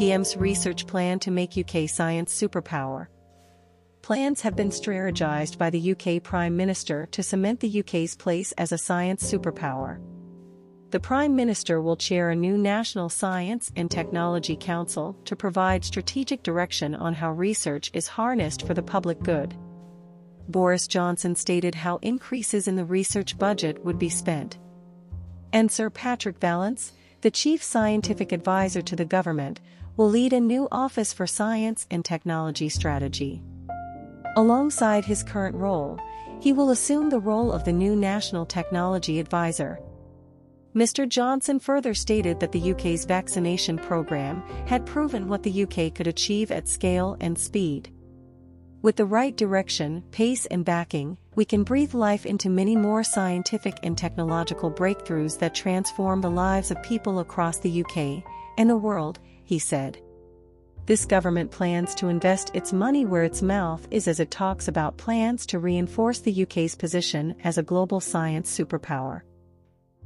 PM's research plan to make UK science superpower. Plans have been strategized by the UK Prime Minister to cement the UK's place as a science superpower. The Prime Minister will chair a new National Science and Technology Council to provide strategic direction on how research is harnessed for the public good. Boris Johnson stated how increases in the research budget would be spent. And Sir Patrick Vallance, the chief scientific advisor to the government, will lead a new Office for Science and Technology Strategy. Alongside his current role, he will assume the role of the new National Technology Advisor. Mr. Johnson further stated that the UK's vaccination program had proven what the UK could achieve at scale and speed. With the right direction, pace and backing, we can breathe life into many more scientific and technological breakthroughs that transform the lives of people across the UK and the world, he said. This government plans to invest its money where its mouth is as it talks about plans to reinforce the UK's position as a global science superpower.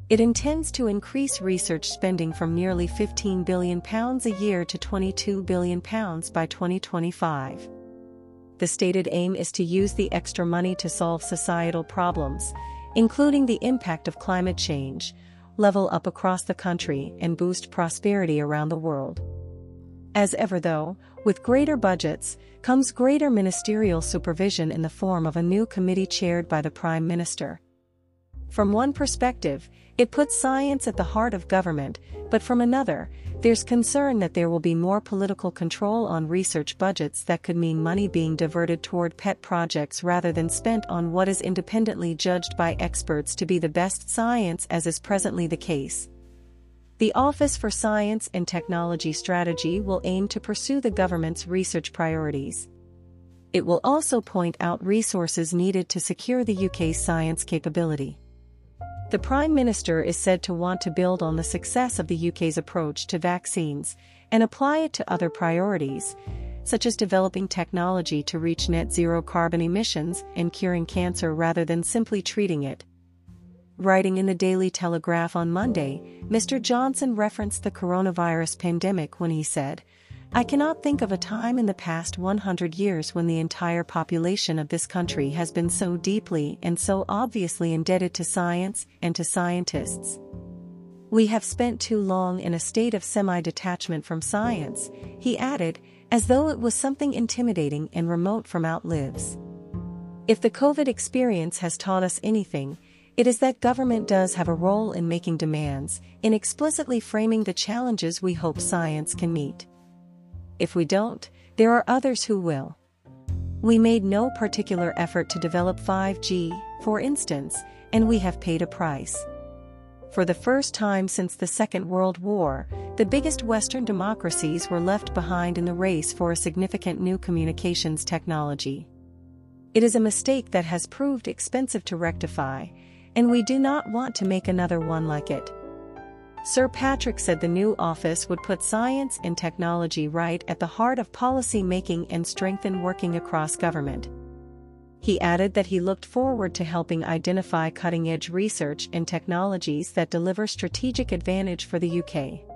It intends to increase research spending from nearly £15 billion a year to £22 billion by 2025 the stated aim is to use the extra money to solve societal problems, including the impact of climate change, level up across the country and boost prosperity around the world. As ever though, with greater budgets, comes greater ministerial supervision in the form of a new committee chaired by the Prime Minister. From one perspective, it puts science at the heart of government, but from another, there's concern that there will be more political control on research budgets that could mean money being diverted toward pet projects rather than spent on what is independently judged by experts to be the best science as is presently the case. The Office for Science and Technology Strategy will aim to pursue the government's research priorities. It will also point out resources needed to secure the UK's science capability. The Prime Minister is said to want to build on the success of the UK's approach to vaccines and apply it to other priorities, such as developing technology to reach net zero carbon emissions and curing cancer rather than simply treating it. Writing in the Daily Telegraph on Monday, Mr. Johnson referenced the coronavirus pandemic when he said, I cannot think of a time in the past 100 years when the entire population of this country has been so deeply and so obviously indebted to science and to scientists. We have spent too long in a state of semi-detachment from science, he added, as though it was something intimidating and remote from our lives. If the COVID experience has taught us anything, it is that government does have a role in making demands, in explicitly framing the challenges we hope science can meet. If we don't, there are others who will. We made no particular effort to develop 5G, for instance, and we have paid a price. For the first time since the Second World War, the biggest Western democracies were left behind in the race for a significant new communications technology. It is a mistake that has proved expensive to rectify, and we do not want to make another one like it. Sir Patrick said the new office would put science and technology right at the heart of policy making and strengthen working across government. He added that he looked forward to helping identify cutting edge research and technologies that deliver strategic advantage for the UK.